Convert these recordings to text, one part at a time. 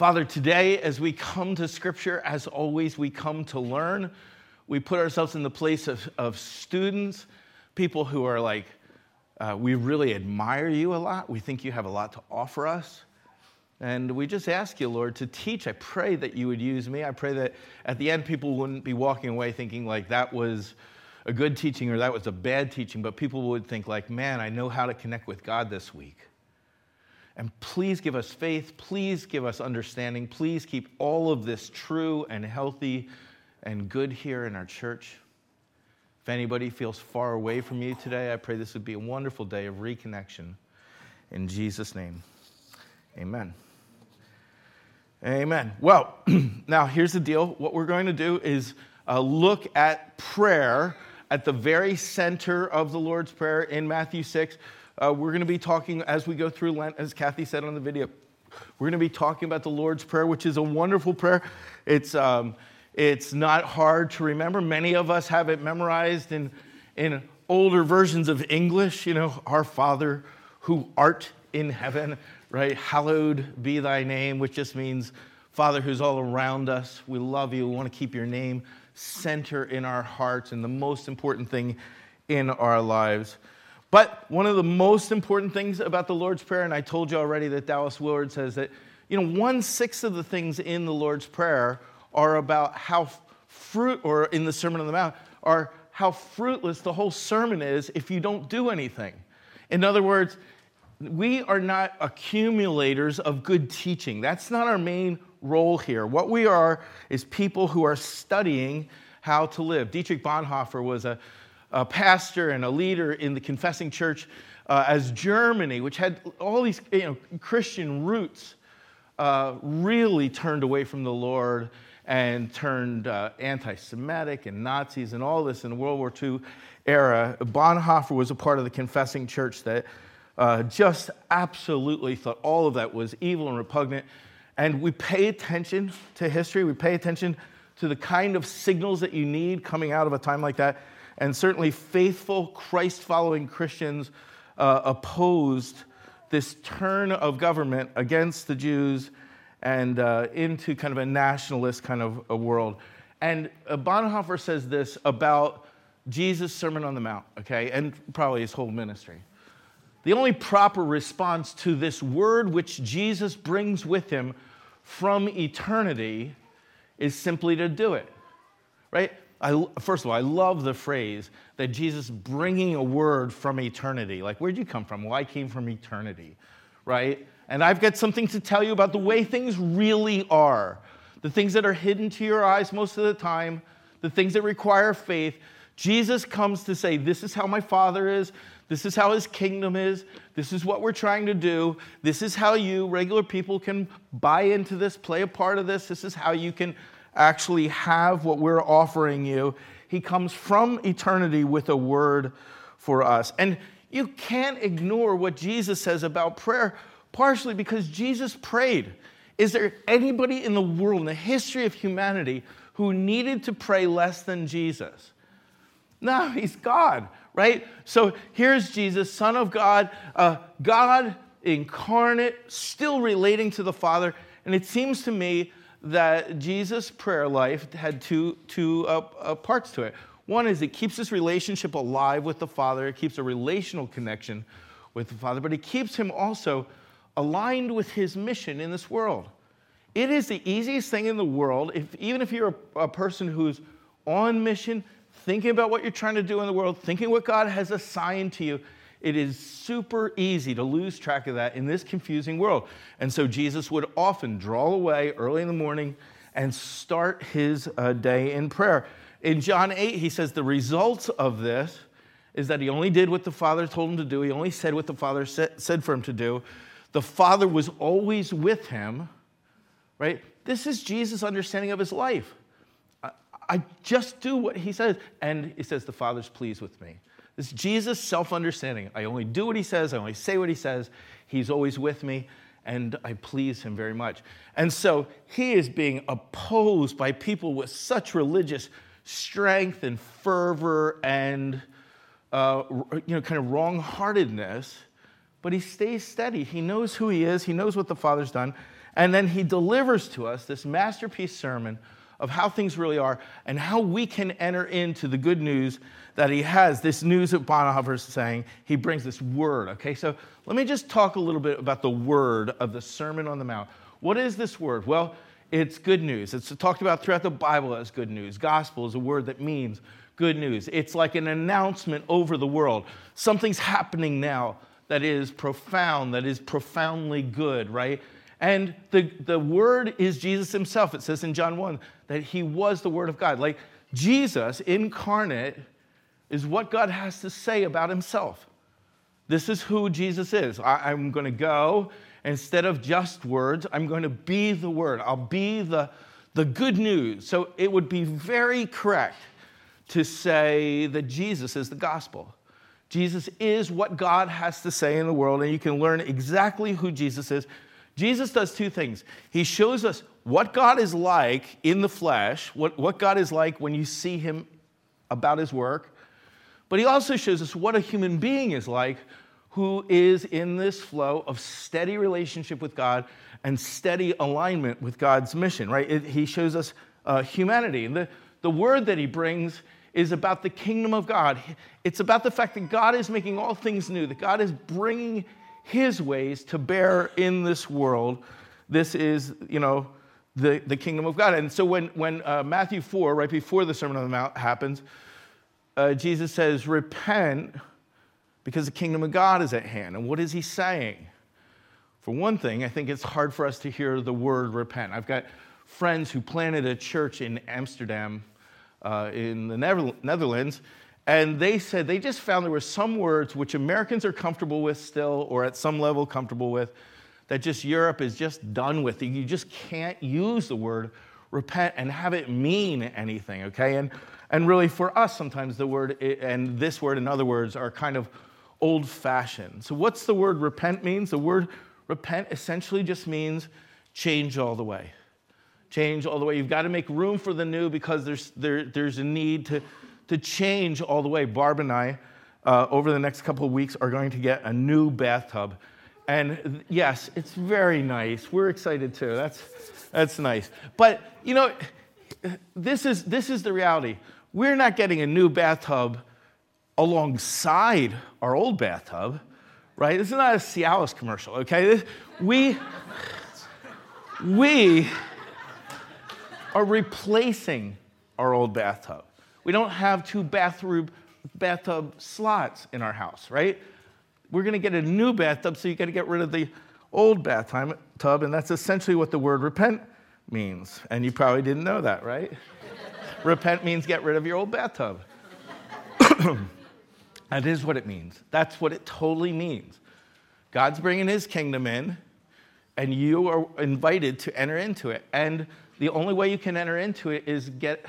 Father, today as we come to Scripture, as always, we come to learn. We put ourselves in the place of, of students, people who are like, uh, we really admire you a lot. We think you have a lot to offer us. And we just ask you, Lord, to teach. I pray that you would use me. I pray that at the end, people wouldn't be walking away thinking like that was a good teaching or that was a bad teaching, but people would think like, man, I know how to connect with God this week. And please give us faith. Please give us understanding. Please keep all of this true and healthy and good here in our church. If anybody feels far away from you today, I pray this would be a wonderful day of reconnection. In Jesus' name, amen. Amen. Well, now here's the deal. What we're going to do is uh, look at prayer at the very center of the Lord's Prayer in Matthew 6. Uh, we're going to be talking as we go through Lent, as Kathy said on the video. We're going to be talking about the Lord's Prayer, which is a wonderful prayer. It's, um, it's not hard to remember. Many of us have it memorized in, in older versions of English. You know, Our Father who art in heaven right? Hallowed be thy name, which just means, Father who's all around us, we love you. We want to keep your name center in our hearts and the most important thing in our lives. But one of the most important things about the Lord's Prayer, and I told you already that Dallas Willard says that, you know, one sixth of the things in the Lord's Prayer are about how fruit, or in the Sermon on the Mount, are how fruitless the whole sermon is if you don't do anything. In other words, we are not accumulators of good teaching. That's not our main role here. What we are is people who are studying how to live. Dietrich Bonhoeffer was a, a pastor and a leader in the confessing church uh, as Germany, which had all these you know, Christian roots, uh, really turned away from the Lord and turned uh, anti Semitic and Nazis and all this in the World War II era. Bonhoeffer was a part of the confessing church that uh, just absolutely thought all of that was evil and repugnant. And we pay attention to history, we pay attention to the kind of signals that you need coming out of a time like that. And certainly, faithful, Christ following Christians uh, opposed this turn of government against the Jews and uh, into kind of a nationalist kind of a world. And Bonhoeffer says this about Jesus' Sermon on the Mount, okay, and probably his whole ministry. The only proper response to this word which Jesus brings with him from eternity is simply to do it. Right? I, first of all, I love the phrase that Jesus bringing a word from eternity. Like, where'd you come from? Well, I came from eternity, right? And I've got something to tell you about the way things really are. The things that are hidden to your eyes most of the time, the things that require faith. Jesus comes to say, This is how my Father is. This is how his kingdom is. This is what we're trying to do. This is how you, regular people, can buy into this, play a part of this. This is how you can actually have what we're offering you. He comes from eternity with a word for us. And you can't ignore what Jesus says about prayer, partially because Jesus prayed. Is there anybody in the world, in the history of humanity, who needed to pray less than Jesus? No, he's God right? So here's Jesus, Son of God, uh, God incarnate, still relating to the Father. And it seems to me that Jesus' prayer life had two, two uh, uh, parts to it. One is it keeps this relationship alive with the Father, it keeps a relational connection with the Father, but it keeps him also aligned with his mission in this world. It is the easiest thing in the world, if, even if you're a, a person who's on mission, thinking about what you're trying to do in the world, thinking what God has assigned to you, it is super easy to lose track of that in this confusing world. And so Jesus would often draw away early in the morning and start his uh, day in prayer. In John 8, he says the results of this is that he only did what the Father told him to do, he only said what the Father said for him to do. The Father was always with him, right? This is Jesus' understanding of his life. I just do what he says. And he says, The Father's pleased with me. This Jesus self understanding. I only do what he says, I only say what he says. He's always with me, and I please him very much. And so he is being opposed by people with such religious strength and fervor and uh, you know, kind of wrong heartedness, but he stays steady. He knows who he is, he knows what the Father's done. And then he delivers to us this masterpiece sermon of how things really are and how we can enter into the good news that he has. This news that Bonhoeffer is saying, he brings this word. Okay, so let me just talk a little bit about the word of the Sermon on the Mount. What is this word? Well, it's good news. It's talked about throughout the Bible as good news. Gospel is a word that means good news. It's like an announcement over the world. Something's happening now that is profound, that is profoundly good, right? And the, the word is Jesus himself. It says in John 1 that he was the word of God. Like Jesus incarnate is what God has to say about himself. This is who Jesus is. I, am going to go, instead of just words, I'm going to be the word. I'll be the, the good news. So it would be very correct to say that Jesus is the gospel. Jesus is what God has to say in the world, and you can learn exactly who Jesus is Jesus does two things. He shows us what God is like in the flesh, what, what God is like when you see him about his work, but he also shows us what a human being is like who is in this flow of steady relationship with God and steady alignment with God's mission, right? It, he shows us uh, humanity. And the, the word that he brings is about the kingdom of God. It's about the fact that God is making all things new, that God is bringing his ways to bear in this world. This is, you know, the, the kingdom of God. And so when, when uh, Matthew 4, right before the Sermon on the Mount happens, uh, Jesus says, Repent because the kingdom of God is at hand. And what is he saying? For one thing, I think it's hard for us to hear the word repent. I've got friends who planted a church in Amsterdam, uh, in the Netherlands, and they said they just found there were some words which Americans are comfortable with still, or at some level comfortable with, that just Europe is just done with. You just can't use the word repent and have it mean anything, okay? And, and really, for us, sometimes the word and this word and other words are kind of old fashioned. So, what's the word repent means? The word repent essentially just means change all the way. Change all the way. You've got to make room for the new because there's, there, there's a need to to change all the way. Barb and I, uh, over the next couple of weeks, are going to get a new bathtub. And yes, it's very nice. We're excited too. That's, that's nice. But, you know, this is, this is the reality. We're not getting a new bathtub alongside our old bathtub, right? This is not a Cialis commercial, okay? We, we are replacing our old bathtub. We don't have two bathroom, bathtub slots in our house, right? We're going to get a new bathtub, so you got to get rid of the old bathtub, and that's essentially what the word repent means. And you probably didn't know that, right? repent means get rid of your old bathtub. that is what it means. That's what it totally means. God's bringing his kingdom in, and you are invited to enter into it. And the only way you can enter into it is get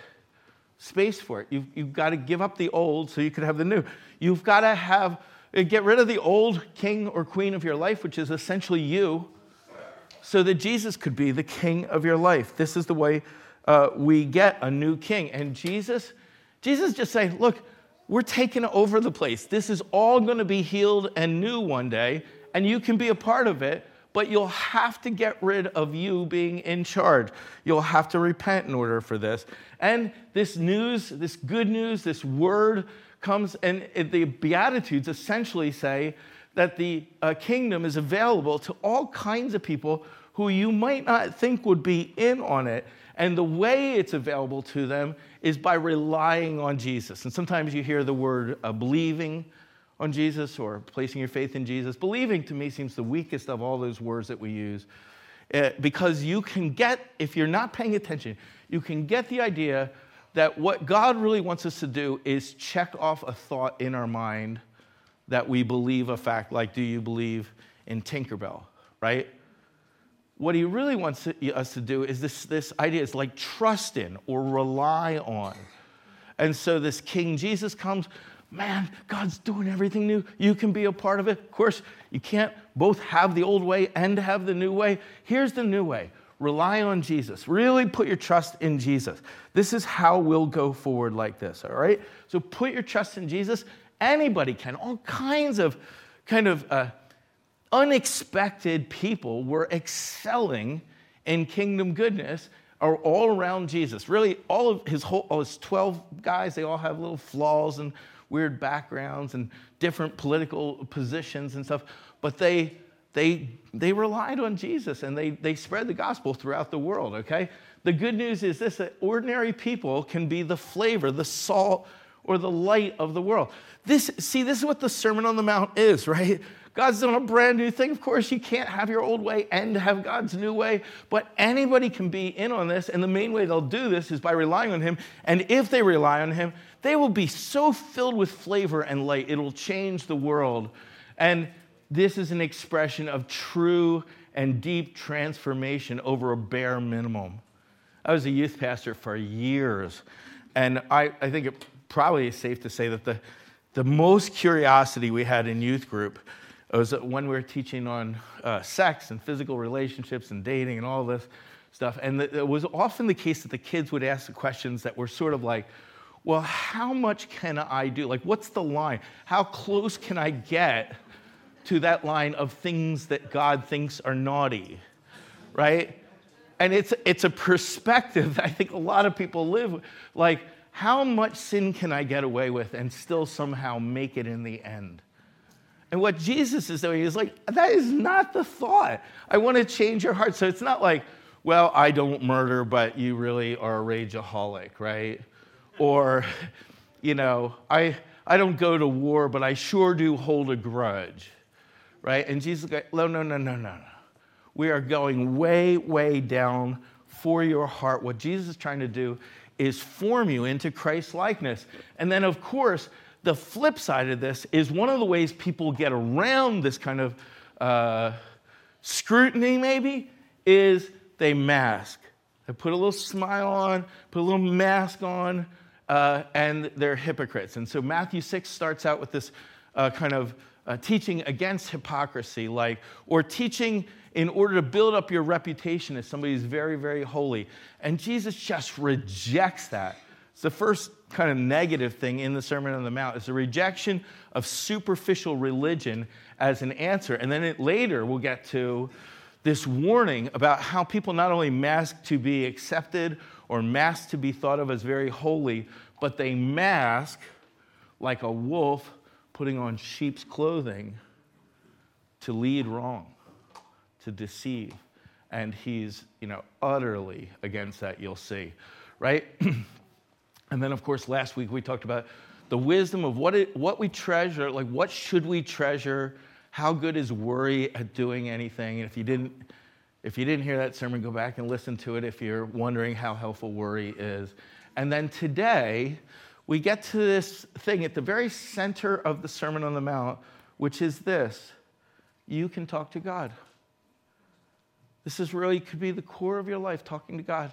space for it. You've, you've got to give up the old so you can have the new. You've got to have, uh, get rid of the old king or queen of your life, which is essentially you, so that Jesus could be the king of your life. This is the way uh, we get a new king. And Jesus, Jesus just saying, look, we're taking over the place. This is all going to be healed and new one day, and you can be a part of it but you'll have to get rid of you being in charge. You'll have to repent in order for this. And this news, this good news, this word comes, and the Beatitudes essentially say that the uh, kingdom is available to all kinds of people who you might not think would be in on it. And the way it's available to them is by relying on Jesus. And sometimes you hear the word uh, believing on Jesus or placing your faith in Jesus. Believing to me seems the weakest of all those words that we use uh, because you can get, if you're not paying attention, you can get the idea that what God really wants us to do is check off a thought in our mind that we believe a fact, like, do you believe in Tinkerbell, right? What he really wants us to do is this, this idea is like trust in or rely on. And so this King Jesus comes man, God's doing everything new. You can be a part of it. Of course, you can't both have the old way and have the new way. Here's the new way rely on Jesus. Really put your trust in Jesus. This is how we'll go forward like this, all right? So put your trust in Jesus. Anybody can. All kinds of kind of uh, unexpected people were excelling in kingdom goodness are all around Jesus. Really, all of his whole all his 12 guys, they all have little flaws and weird backgrounds and different political positions and stuff, but they they they relied on Jesus and they they spread the gospel throughout the world, okay? The good news is this that ordinary people can be the flavor, the salt or the light of the world. This see this is what the Sermon on the Mount is, right? God's doing a brand new thing. Of course, you can't have your old way and have God's new way, but anybody can be in on this. And the main way they'll do this is by relying on Him. And if they rely on Him, they will be so filled with flavor and light, it will change the world. And this is an expression of true and deep transformation over a bare minimum. I was a youth pastor for years, and I, I think it probably is safe to say that the, the most curiosity we had in youth group was when we were teaching on uh, sex and physical relationships and dating and all this stuff. And it was often the case that the kids would ask the questions that were sort of like, well, how much can I do? Like, what's the line? How close can I get to that line of things that God thinks are naughty? Right? And it's, it's a perspective I think a lot of people live like, how much sin can I get away with and still somehow make it in the end? And what Jesus is doing is like, that is not the thought. I want to change your heart. So it's not like, well, I don't murder, but you really are a rageaholic, right? Or, you know, I, I don't go to war, but I sure do hold a grudge, right? And Jesus no, no, no, no, no, no. We are going way, way down for your heart. What Jesus is trying to do is form you into Christ likeness. And then, of course, the flip side of this is one of the ways people get around this kind of uh, scrutiny, maybe, is they mask. They put a little smile on, put a little mask on, uh, and they're hypocrites. And so Matthew 6 starts out with this uh, kind of uh, teaching against hypocrisy, like, or teaching in order to build up your reputation as somebody who's very, very holy. And Jesus just rejects that. It's the first kind of negative thing in the Sermon on the Mount is the rejection of superficial religion as an answer. And then it, later we'll get to this warning about how people not only mask to be accepted or mask to be thought of as very holy, but they mask like a wolf putting on sheep's clothing to lead wrong, to deceive. And he's, you know, utterly against that, you'll see, right? And then, of course, last week we talked about the wisdom of what, it, what we treasure, like what should we treasure? How good is worry at doing anything? And if you didn't, if you didn't hear that sermon, go back and listen to it if you're wondering how helpful worry is. And then today, we get to this thing at the very center of the Sermon on the Mount, which is this you can talk to God. This is really could be the core of your life, talking to God.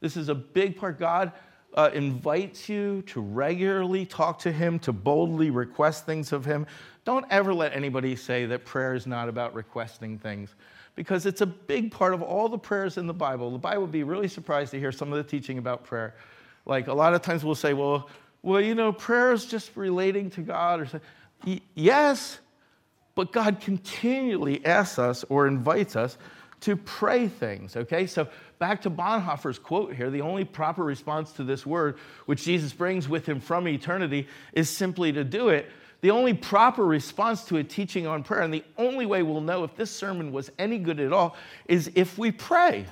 This is a big part. God uh, invites you to regularly talk to Him, to boldly request things of Him. Don't ever let anybody say that prayer is not about requesting things because it's a big part of all the prayers in the Bible. The Bible would be really surprised to hear some of the teaching about prayer. Like a lot of times we'll say, well, well, you know, prayer is just relating to God or something. Yes, but God continually asks us or invites us to pray things, okay? So back to Bonhoeffer's quote here the only proper response to this word, which Jesus brings with him from eternity, is simply to do it. The only proper response to a teaching on prayer, and the only way we'll know if this sermon was any good at all, is if we pray.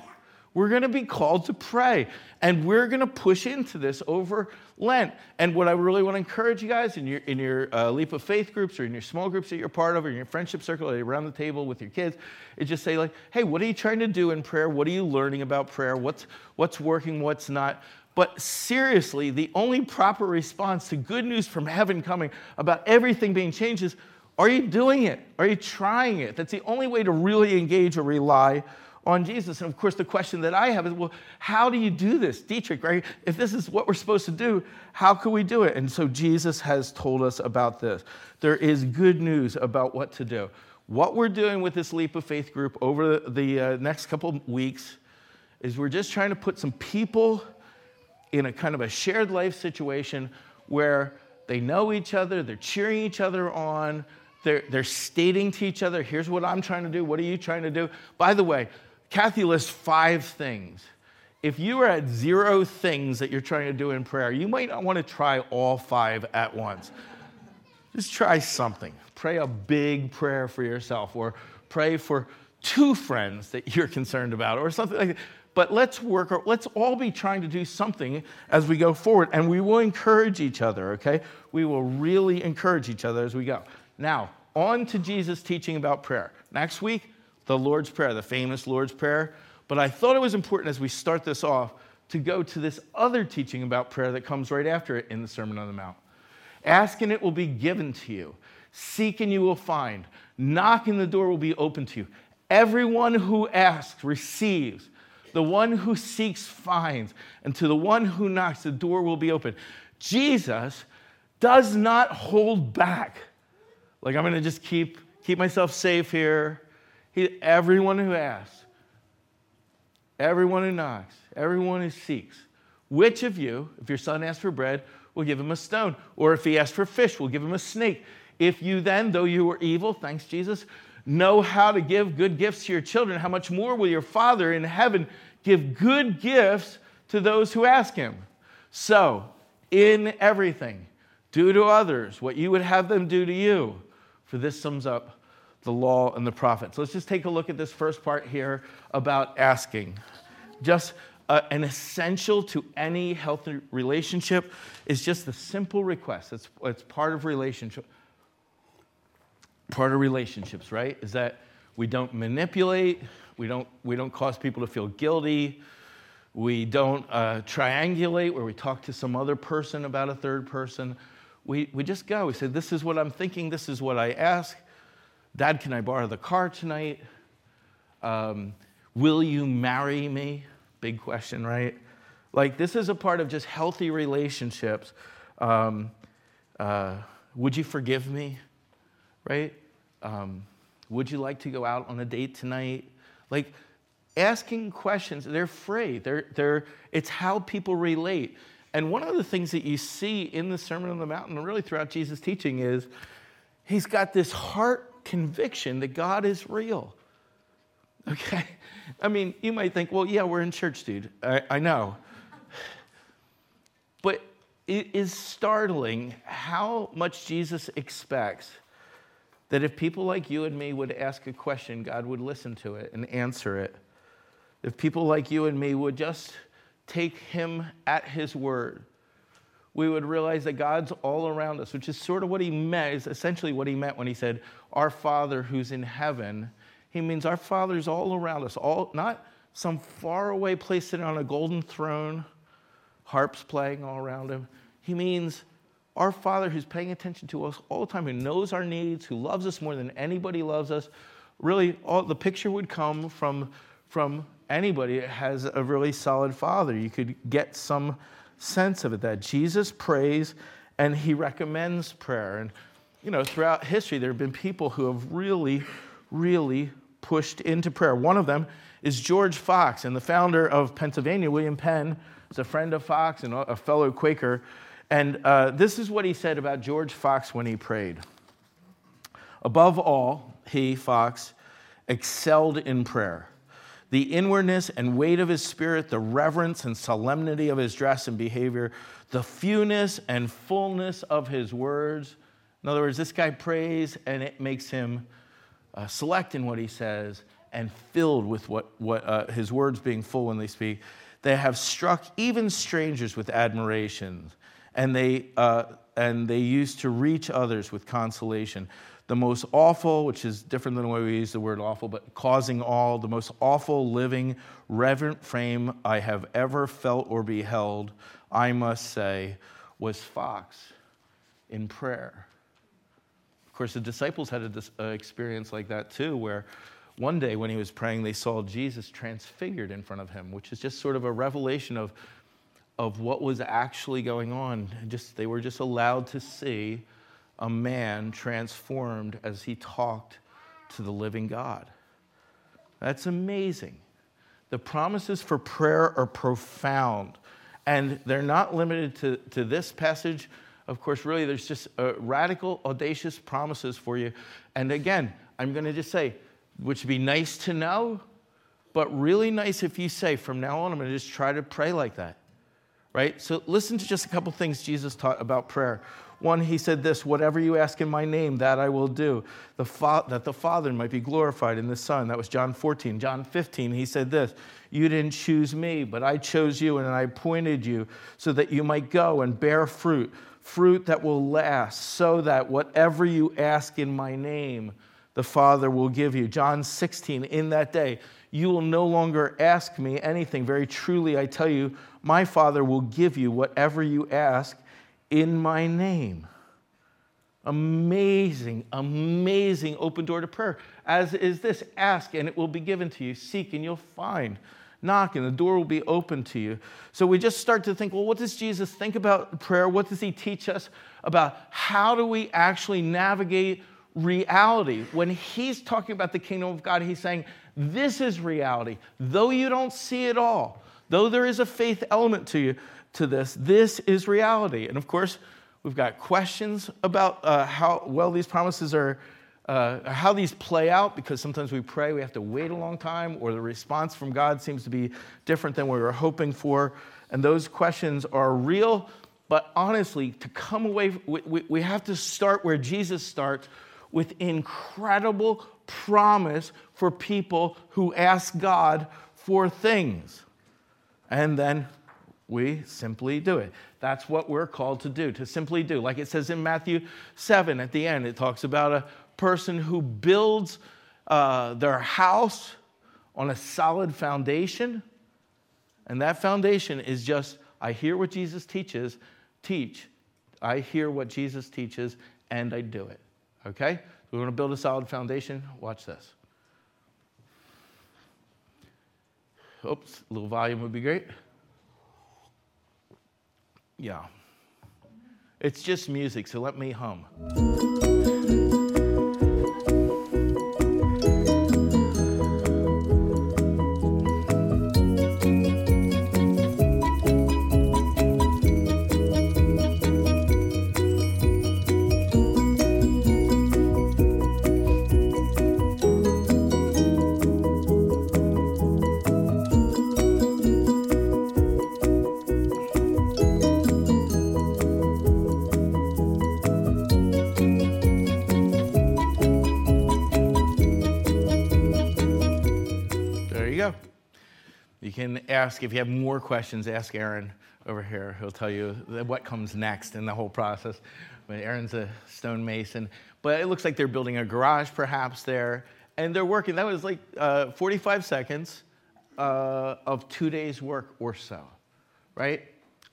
We're going to be called to pray, and we're going to push into this over Lent. And what I really want to encourage you guys in your, in your uh, Leap of Faith groups or in your small groups that you're part of or in your friendship circle or around the table with your kids is just say, like, hey, what are you trying to do in prayer? What are you learning about prayer? What's, what's working? What's not? But seriously, the only proper response to good news from heaven coming about everything being changed is are you doing it? Are you trying it? That's the only way to really engage or rely on Jesus. And of course, the question that I have is, well, how do you do this, Dietrich, right? If this is what we're supposed to do, how can we do it? And so Jesus has told us about this. There is good news about what to do. What we're doing with this Leap of Faith group over the uh, next couple weeks is we're just trying to put some people in a kind of a shared life situation where they know each other, they're cheering each other on, they're, they're stating to each other, here's what I'm trying to do, what are you trying to do? By the way, Kathy lists five things. If you are at zero things that you're trying to do in prayer, you might not want to try all five at once. Just try something. Pray a big prayer for yourself, or pray for two friends that you're concerned about, or something like that. But let's work, let's all be trying to do something as we go forward, and we will encourage each other, okay? We will really encourage each other as we go. Now, on to Jesus' teaching about prayer. Next week, the Lord's Prayer, the famous Lord's Prayer. But I thought it was important as we start this off to go to this other teaching about prayer that comes right after it in the Sermon on the Mount. Ask and it will be given to you. Seek and you will find. Knock and the door will be open to you. Everyone who asks receives. The one who seeks finds. And to the one who knocks, the door will be open. Jesus does not hold back. Like, I'm going to just keep, keep myself safe here. He, everyone who asks, everyone who knocks, everyone who seeks, which of you, if your son asks for bread, will give him a stone? Or if he asks for fish, will give him a snake? If you then, though you were evil, thanks Jesus, know how to give good gifts to your children, how much more will your Father in heaven give good gifts to those who ask him? So, in everything, do to others what you would have them do to you, for this sums up the law and the prophets. Let's just take a look at this first part here about asking. Just uh, an essential to any healthy relationship is just the simple request. It's, it's part of relationship. Part of relationships, right? Is that we don't manipulate, we don't, we don't cause people to feel guilty, we don't uh, triangulate where we talk to some other person about a third person. We, we just go. We say, This is what I'm thinking, this is what I ask Dad, can I borrow the car tonight? Um, will you marry me? Big question, right? Like, this is a part of just healthy relationships. Um, uh, would you forgive me? Right? Um, would you like to go out on a date tonight? Like, asking questions, they're free. They're, they're, it's how people relate. And one of the things that you see in the Sermon on the Mountain and really throughout Jesus' teaching is he's got this heart conviction that God is real. Okay? I mean, you might think, well, yeah, we're in church, dude. I, I know. But it is startling how much Jesus expects that if people like you and me would ask a question, God would listen to it and answer it. If people like you and me would just take him at his word, we would realize that God's all around us, which is sort of what he meant, is essentially what he meant when he said, Our Father who's in heaven. He means our Father's all around us, all not some faraway place sitting on a golden throne, harps playing all around him. He means our Father who's paying attention to us all the time, who knows our needs, who loves us more than anybody loves us. Really, all, the picture would come from, from anybody that has a really solid father. You could get some sense of it that Jesus prays and he recommends prayer. And, you know, throughout history, there have been people who have really, really pushed into prayer. One of them is George Fox, and the founder of Pennsylvania, William Penn, is a friend of Fox and a fellow Quaker. And uh, this is what he said about George Fox when he prayed. Above all, he, Fox, excelled in prayer the inwardness and weight of his spirit, the reverence and solemnity of his dress and behavior, the fewness and fullness of his words. In other words, this guy prays and it makes him uh, select in what he says and filled with what, what uh, his words being full when they speak. They have struck even strangers with admiration, and they, uh, and they used to reach others with consolation the most awful, which is different than the way we use the word awful, but causing all, the most awful, living, reverent frame I have ever felt or beheld, I must say, was Fox in prayer. Of course, the disciples had an uh, experience like that too, where one day when he was praying, they saw Jesus transfigured in front of him, which is just sort of a revelation of, of what was actually going on. Just, they were just allowed to see a man transformed as he talked to the living God. That's amazing. The promises for prayer are profound, and they're not limited to, to this passage. Of course, really, there's just uh, radical, audacious promises for you. And again, I'm going to just say, which would be nice to know, but really nice if you say, from now on, I'm going to just try to pray like that. Right? So listen to just a couple things Jesus taught about prayer. One, he said this whatever you ask in my name, that I will do, the fa- that the Father might be glorified in the Son. That was John 14. John 15, he said this You didn't choose me, but I chose you and I appointed you so that you might go and bear fruit, fruit that will last, so that whatever you ask in my name, the Father will give you. John 16, in that day, you will no longer ask me anything. Very truly, I tell you, my Father will give you whatever you ask in my name. Amazing, amazing open door to prayer. As is this ask and it will be given to you, seek and you'll find, knock and the door will be open to you. So we just start to think well, what does Jesus think about prayer? What does he teach us about how do we actually navigate reality? When he's talking about the kingdom of God, he's saying, This is reality. Though you don't see it all, though there is a faith element to you, to this. This is reality. And of course, we've got questions about uh, how well these promises are, uh, how these play out, because sometimes we pray, we have to wait a long time, or the response from God seems to be different than we were hoping for. And those questions are real, but honestly, to come away, we, we, we have to start where Jesus starts with incredible promise for people who ask God for things. And then we simply do it. That's what we're called to do, to simply do. Like it says in Matthew 7 at the end, it talks about a person who builds uh, their house on a solid foundation. And that foundation is just I hear what Jesus teaches, teach. I hear what Jesus teaches, and I do it. Okay? we're gonna build a solid foundation. Watch this. Oops, a little volume would be great. Yeah. It's just music, so let me hum. Can ask, if you have more questions, ask Aaron over here. He'll tell you what comes next in the whole process. But Aaron's a stonemason. But it looks like they're building a garage perhaps there. And they're working, that was like uh, 45 seconds uh, of two days' work or so, right?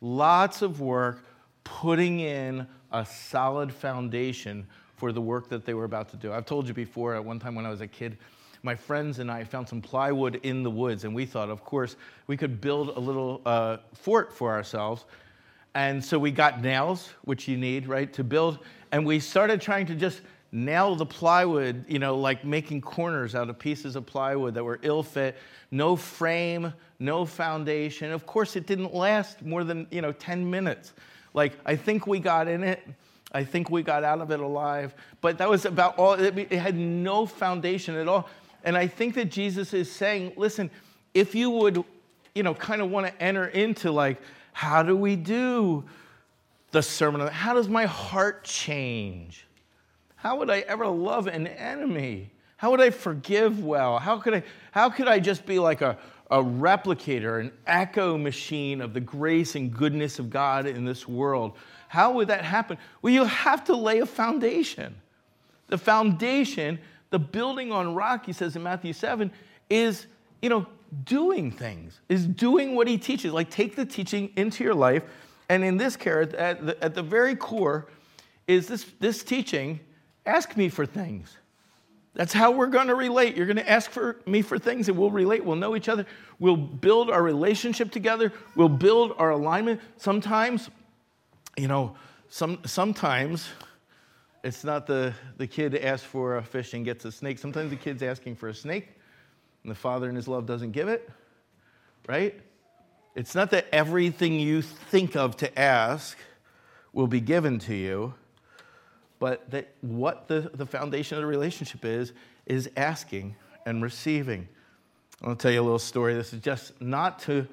Lots of work putting in a solid foundation for the work that they were about to do. I've told you before, at one time when I was a kid, my friends and I found some plywood in the woods, and we thought, of course, we could build a little uh, fort for ourselves. And so we got nails, which you need, right, to build. And we started trying to just nail the plywood, you know, like making corners out of pieces of plywood that were ill fit, no frame, no foundation. Of course, it didn't last more than, you know, 10 minutes. Like, I think we got in it. I think we got out of it alive. But that was about all, it had no foundation at all. And I think that Jesus is saying, listen, if you would, you know, kind of want to enter into like, how do we do the sermon? How does my heart change? How would I ever love an enemy? How would I forgive well? How could I, how could I just be like a, a replicator, an echo machine of the grace and goodness of God in this world? How would that happen? Well, you have to lay a foundation. The foundation the building on rock, he says in Matthew 7, is, you know, doing things, is doing what he teaches. Like take the teaching into your life. And in this care, at the, at the very core, is this, this teaching ask me for things. That's how we're going to relate. You're going to ask for me for things and we'll relate. We'll know each other. We'll build our relationship together. We'll build our alignment. Sometimes, you know, some, sometimes it's not the, the kid asks for a fish and gets a snake. Sometimes the kid's asking for a snake, and the father in his love doesn't give it, right? It's not that everything you think of to ask will be given to you, but that what the, the foundation of the relationship is, is asking and receiving. I want to tell you a little story. This is just not to,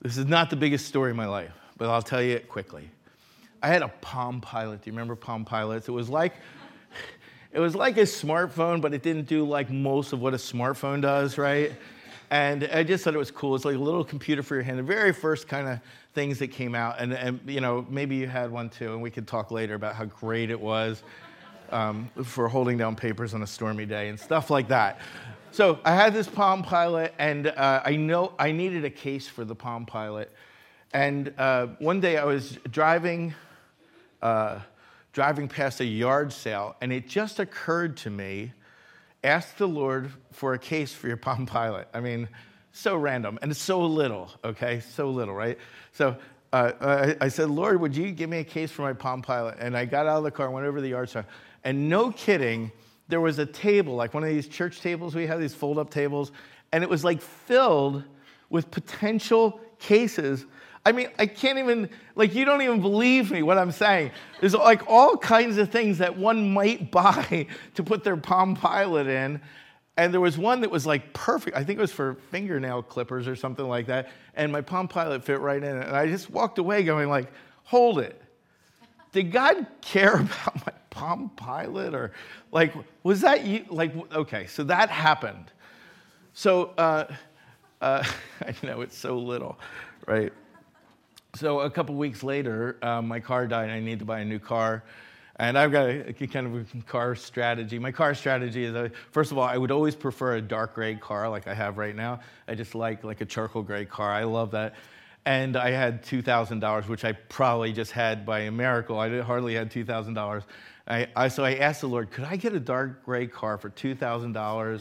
this is not the biggest story in my life, but I'll tell you it quickly. I had a Palm Pilot. Do you remember Palm Pilots? It was like, it was like a smartphone, but it didn't do like most of what a smartphone does, right? And I just thought it was cool. It's like a little computer for your hand. The very first kind of things that came out, and, and you know, maybe you had one too, and we could talk later about how great it was um, for holding down papers on a stormy day and stuff like that. So I had this Palm Pilot, and uh, I know I needed a case for the Palm Pilot. And uh, one day I was driving, uh, driving past a yard sale, and it just occurred to me ask the Lord for a case for your Palm Pilot. I mean, so random and it's so little, okay? So little, right? So uh, I, I, said, Lord, would you give me a case for my Palm Pilot? And I got out of the car, went over to the yard sale, and no kidding, there was a table, like one of these church tables we have, these fold up tables, and it was like filled with potential cases I mean, I can't even, like, you don't even believe me what I'm saying. There's like all kinds of things that one might buy to put their Palm Pilot in. And there was one that was like perfect. I think it was for fingernail clippers or something like that. And my Palm Pilot fit right in it. And I just walked away going like, hold it. Did God care about my Palm Pilot? Or like, was that you? Like, okay, so that happened. So, uh, uh, I know it's so little, right? So a couple weeks later, um, my car died and I need to buy a new car. And I've got a, a, kind of a car strategy. My car strategy is, uh, first of all, I would always prefer a dark gray car like I have right now. I just like like a charcoal gray car. I love that. And I had $2,000, which I probably just had by a miracle. I hardly had $2,000. I, I, so I asked the Lord, could I get a dark gray car for $2,000?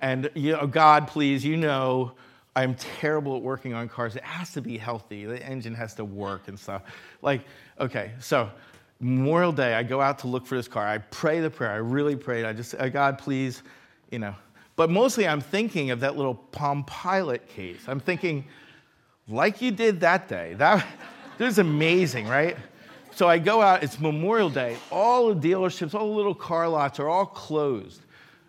And you know, God, please, you know, I'm terrible at working on cars. It has to be healthy. The engine has to work and stuff. Like, okay, so Memorial Day, I go out to look for this car. I pray the prayer. I really prayed. I just, oh, God, please, you know. But mostly I'm thinking of that little Palm Pilot case. I'm thinking, like you did that day. That, that was amazing, right? So I go out, it's Memorial Day. All the dealerships, all the little car lots are all closed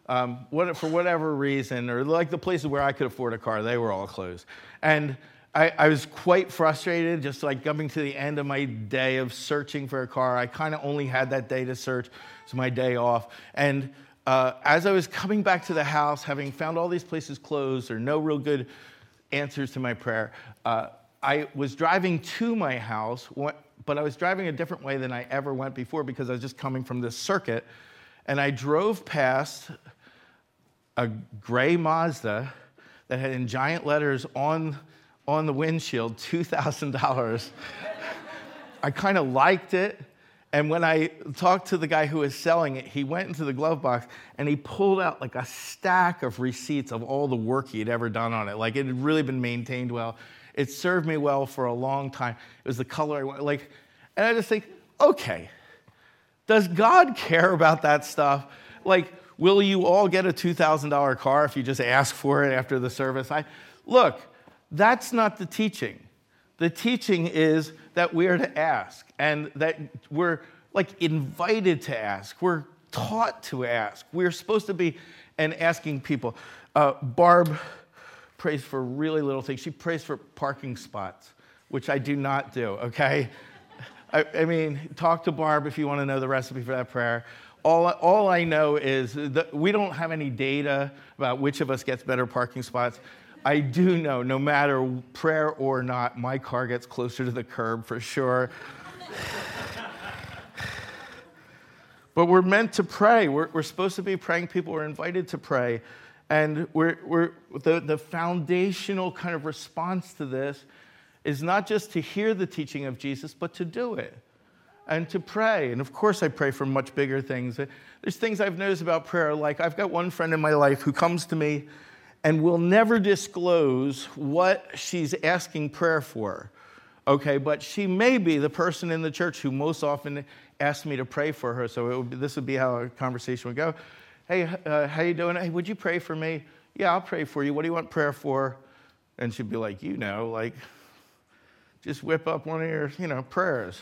um, what, for whatever reason, or like the places where I could afford a car, they were all closed. And I, I, was quite frustrated, just like coming to the end of my day of searching for a car. I kind of only had that day to search, it's my day off. And uh, as I was coming back to the house, having found all these places closed or no real good answers to my prayer, uh, I was driving to my house, but I was driving a different way than I ever went before because I was just coming from this circuit. And I drove past a gray Mazda that had in giant letters on, on the windshield $2,000. I kind of liked it. And when I talked to the guy who was selling it, he went into the glove box and he pulled out like a stack of receipts of all the work he had ever done on it. Like it had really been maintained well. It served me well for a long time. It was the color I wanted. Like, and I just think, okay, does God care about that stuff? Like, Will you all get a $2,000 car if you just ask for it after the service? I, look, that's not the teaching. The teaching is that we are to ask and that we're like invited to ask. We're taught to ask. We're supposed to be and asking people. Uh, Barb prays for really little things. She prays for parking spots, which I do not do, okay? I, I mean, talk to Barb if you want to know the recipe for that prayer. All, all I know is that we don't have any data about which of us gets better parking spots. I do know, no matter prayer or not, my car gets closer to the curb for sure. but we're meant to pray. We're, we're supposed to be praying people. We're invited to pray. And we're, we're, the, the foundational kind of response to this is not just to hear the teaching of Jesus, but to do it and to pray. And of course, I pray for much bigger things. There's things I've noticed about prayer, like I've got one friend in my life who comes to me and will never disclose what she's asking prayer for. Okay, but she may be the person in the church who most often asks me to pray for her. So would be, this would be how a conversation would go. Hey, uh, how you doing? Hey, would you pray for me? Yeah, I'll pray for you. What do you want prayer for? And she'd be like, you know, like, just whip up one of your, you know, prayers.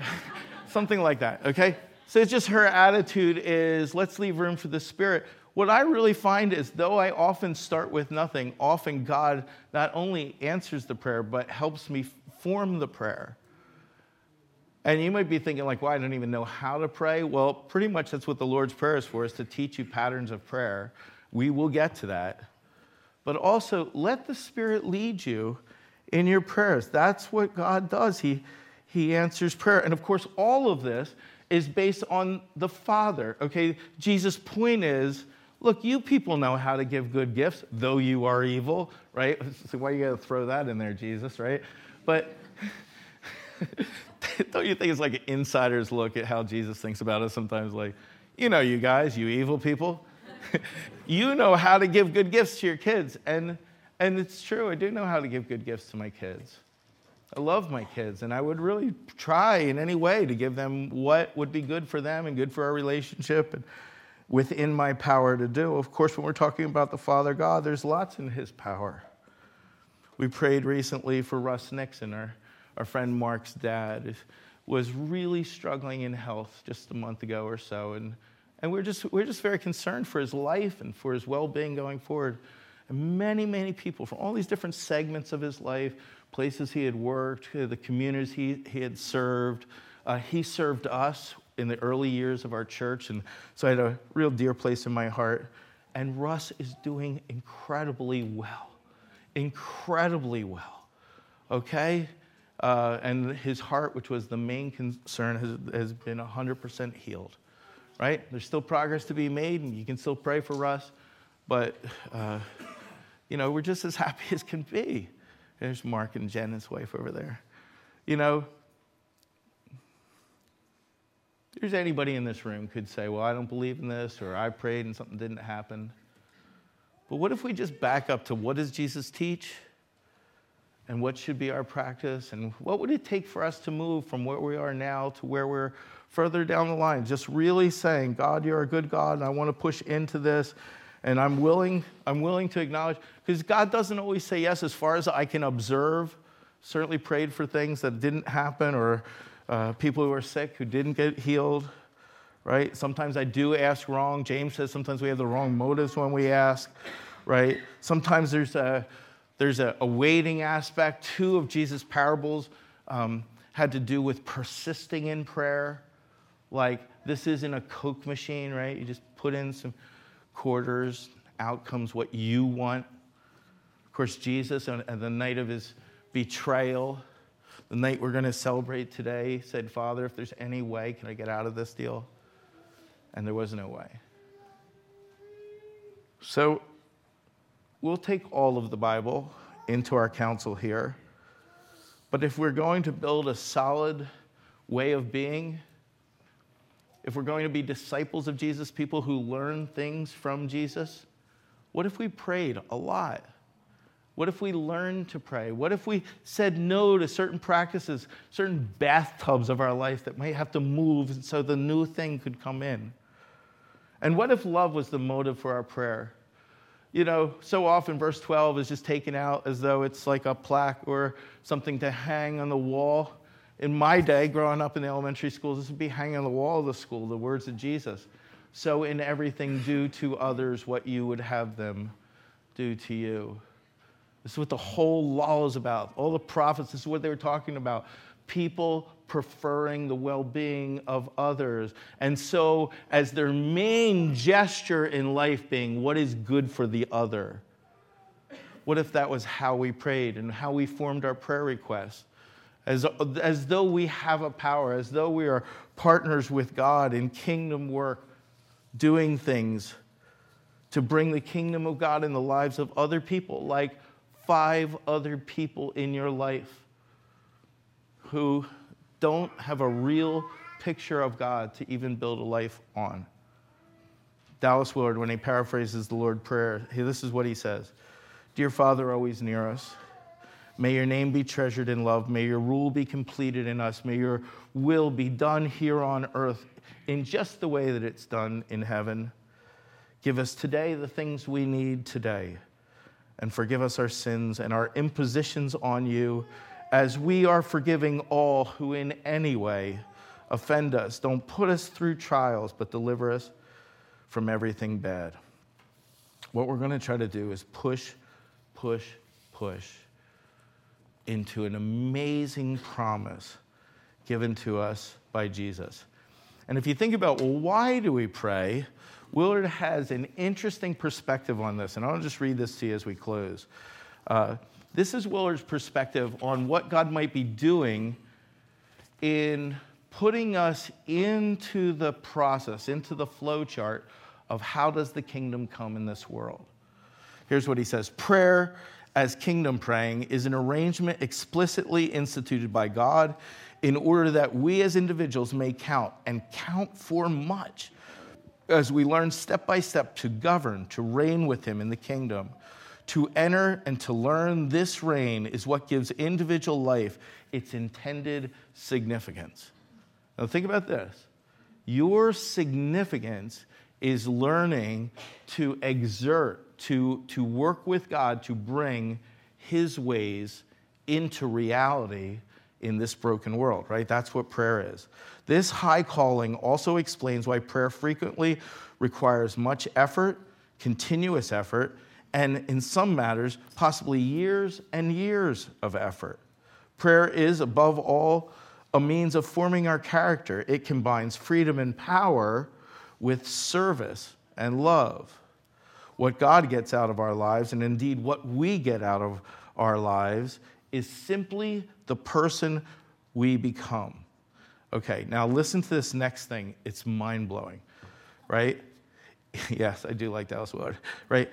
Something like that, okay? So it's just her attitude is let's leave room for the Spirit. what I really find is, though I often start with nothing, often God not only answers the prayer, but helps me form the prayer. And you might be thinking, like, well, I don't even know how to pray. Well, pretty much that's what the Lord's Prayer is for, is to teach you patterns of prayer. We will get to that. But also, let the Spirit lead you in your prayers. That's what God does. He, he answers prayer. And of course, all of this is based on the Father. Okay, Jesus' point is look, you people know how to give good gifts, though you are evil, right? So why you got to throw that in there, Jesus, right? But don't you think it's like an insider's look at how Jesus thinks about us sometimes? Like, you know, you guys, you evil people, you know how to give good gifts to your kids. And, and it's true, I do know how to give good gifts to my kids. I love my kids, and I would really try in any way to give them what would be good for them and good for our relationship and within my power to do. Of course, when we're talking about the Father God, there's lots in His power. We prayed recently for Russ Nixon, our, our friend Mark's dad, was really struggling in health just a month ago or so. And, and we're, just, we're just very concerned for his life and for his well being going forward. And many, many people from all these different segments of his life places he had worked, uh, the communities he, he had served. Uh, he served us in the early years of our church, and so I had a real dear place in my heart. And Russ is doing incredibly well, incredibly well. Okay? Uh, and his heart, which was the main concern, has, has been 100% healed. Right? There's still progress to be made, and you can still pray for Russ, but, uh, you know, we're just as happy as can be. There's Mark and Jen, his wife, over there. You know, there's anybody in this room could say, well, I don't believe in this, or I prayed and something didn't happen. But what if we just back up to what does Jesus teach? And what should be our practice? And what would it take for us to move from where we are now to where we're further down the line? Just really saying, God, you're a good God, and I want to push into this and I'm willing, I'm willing to acknowledge, because God doesn't always say yes as far as I can observe. Certainly prayed for things that didn't happen or uh, people who are sick who didn't get healed, right? Sometimes I do ask wrong. James says sometimes we have the wrong motives when we ask, right? Sometimes there's a, there's a, a waiting aspect. Two of Jesus' parables um, had to do with persisting in prayer. Like, this isn't a Coke machine, right? You just put in some quarters, outcomes, what you want. Of course, Jesus, on the night of his betrayal, the night we're going to celebrate today, said, Father, if there's any way, can I get out of this deal? And there was no way. So we'll take all of the Bible into our counsel here. But if we're going to build a solid way of being, if we're going to be disciples of Jesus, people who learn things from Jesus, what if we prayed a lot? What if we learned to pray? What if we said no to certain practices, certain bathtubs of our life that might have to move so the new thing could come in? And what if love was the motive for our prayer? You know, so often verse 12 is just taken out as though it's like a plaque or something to hang on the wall. In my day, growing up in the elementary schools, this would be hanging on the wall of the school, the words of Jesus. So, in everything, do to others what you would have them do to you. This is what the whole law is about. All the prophets, this is what they were talking about. People preferring the well being of others. And so, as their main gesture in life being what is good for the other. What if that was how we prayed and how we formed our prayer requests? As, as though we have a power, as though we are partners with God in kingdom work, doing things to bring the kingdom of God in the lives of other people, like five other people in your life who don't have a real picture of God to even build a life on. Dallas Willard, when he paraphrases the Lord Prayer, this is what he says Dear Father, always near us May your name be treasured in love. May your rule be completed in us. May your will be done here on earth in just the way that it's done in heaven. Give us today the things we need today, and forgive us our sins and our impositions on you as we are forgiving all who in any way offend us. Don't put us through trials, but deliver us from everything bad. what we're going to try to do is push, push, push into an amazing promise given to us by Jesus. And if you think about, well, why do we pray? Willard has an interesting perspective on this, and I'll just read this to you as we close. Uh, this is Willard's perspective on what God might be doing in putting us into the process, into the flow chart of how does the kingdom come in this world. Here's what he says Prayer as kingdom praying is an arrangement explicitly instituted by God in order that we as individuals may count and count for much as we learn step by step to govern, to reign with Him in the kingdom. To enter and to learn this reign is what gives individual life its intended significance. Now, think about this your significance is learning to exert, to, to work with God to bring His ways into reality in this broken world, right? That's what prayer is. This high calling also explains why prayer frequently requires much effort, continuous effort, and in some matters, possibly years and years of effort. Prayer is, above all, a means of forming our character. It combines freedom and power with service and love. What God gets out of our lives, and indeed what we get out of our lives, is simply the person we become. Okay, now listen to this next thing. It's mind blowing, right? yes, I do like Dallas Willard, right?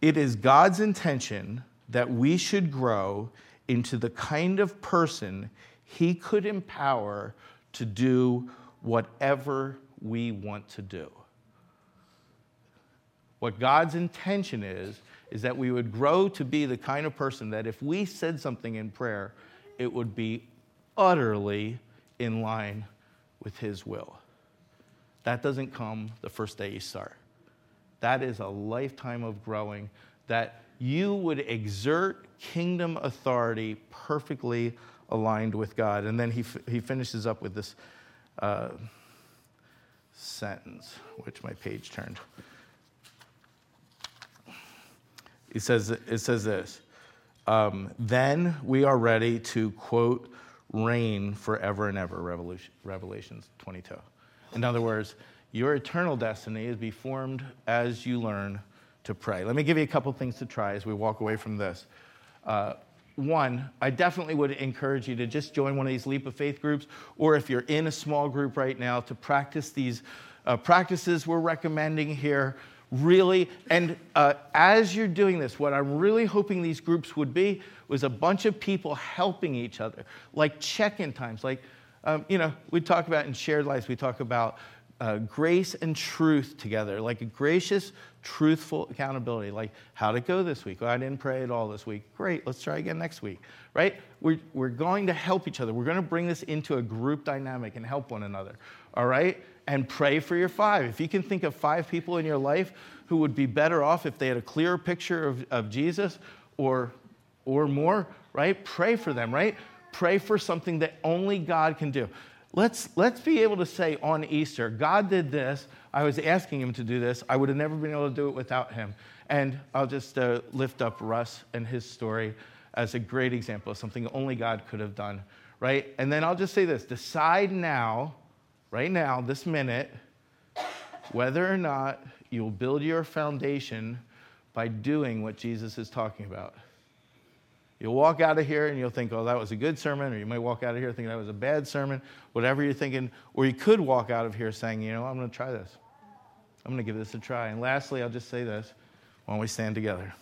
It is God's intention that we should grow into the kind of person He could empower to do whatever we want to do. What God's intention is, is that we would grow to be the kind of person that if we said something in prayer, it would be utterly in line with His will. That doesn't come the first day you start. That is a lifetime of growing that you would exert kingdom authority perfectly aligned with God. And then he, f- he finishes up with this uh, sentence, which my page turned. It says, it says this um, Then we are ready to, quote, reign forever and ever, Revolution, Revelations 22. In other words, your eternal destiny is be formed as you learn to pray. Let me give you a couple things to try as we walk away from this. Uh, one, I definitely would encourage you to just join one of these Leap of Faith groups, or if you're in a small group right now, to practice these uh, practices we're recommending here. Really, and uh, as you're doing this, what I'm really hoping these groups would be was a bunch of people helping each other, like check in times. Like, um, you know, we talk about in shared lives, we talk about uh, grace and truth together, like a gracious, truthful accountability. Like, how'd it go this week? Well, I didn't pray at all this week. Great, let's try again next week, right? We're, we're going to help each other. We're going to bring this into a group dynamic and help one another, all right? And pray for your five. If you can think of five people in your life who would be better off if they had a clearer picture of, of Jesus or, or more, right? Pray for them, right? Pray for something that only God can do. Let's, let's be able to say on Easter, God did this. I was asking him to do this. I would have never been able to do it without him. And I'll just uh, lift up Russ and his story as a great example of something only God could have done, right? And then I'll just say this decide now, right now, this minute, whether or not you'll build your foundation by doing what Jesus is talking about. You'll walk out of here and you'll think, oh, that was a good sermon, or you might walk out of here thinking that was a bad sermon, whatever you're thinking. Or you could walk out of here saying, you know, I'm going to try this. I'm going to give this a try. And lastly, I'll just say this why don't we stand together?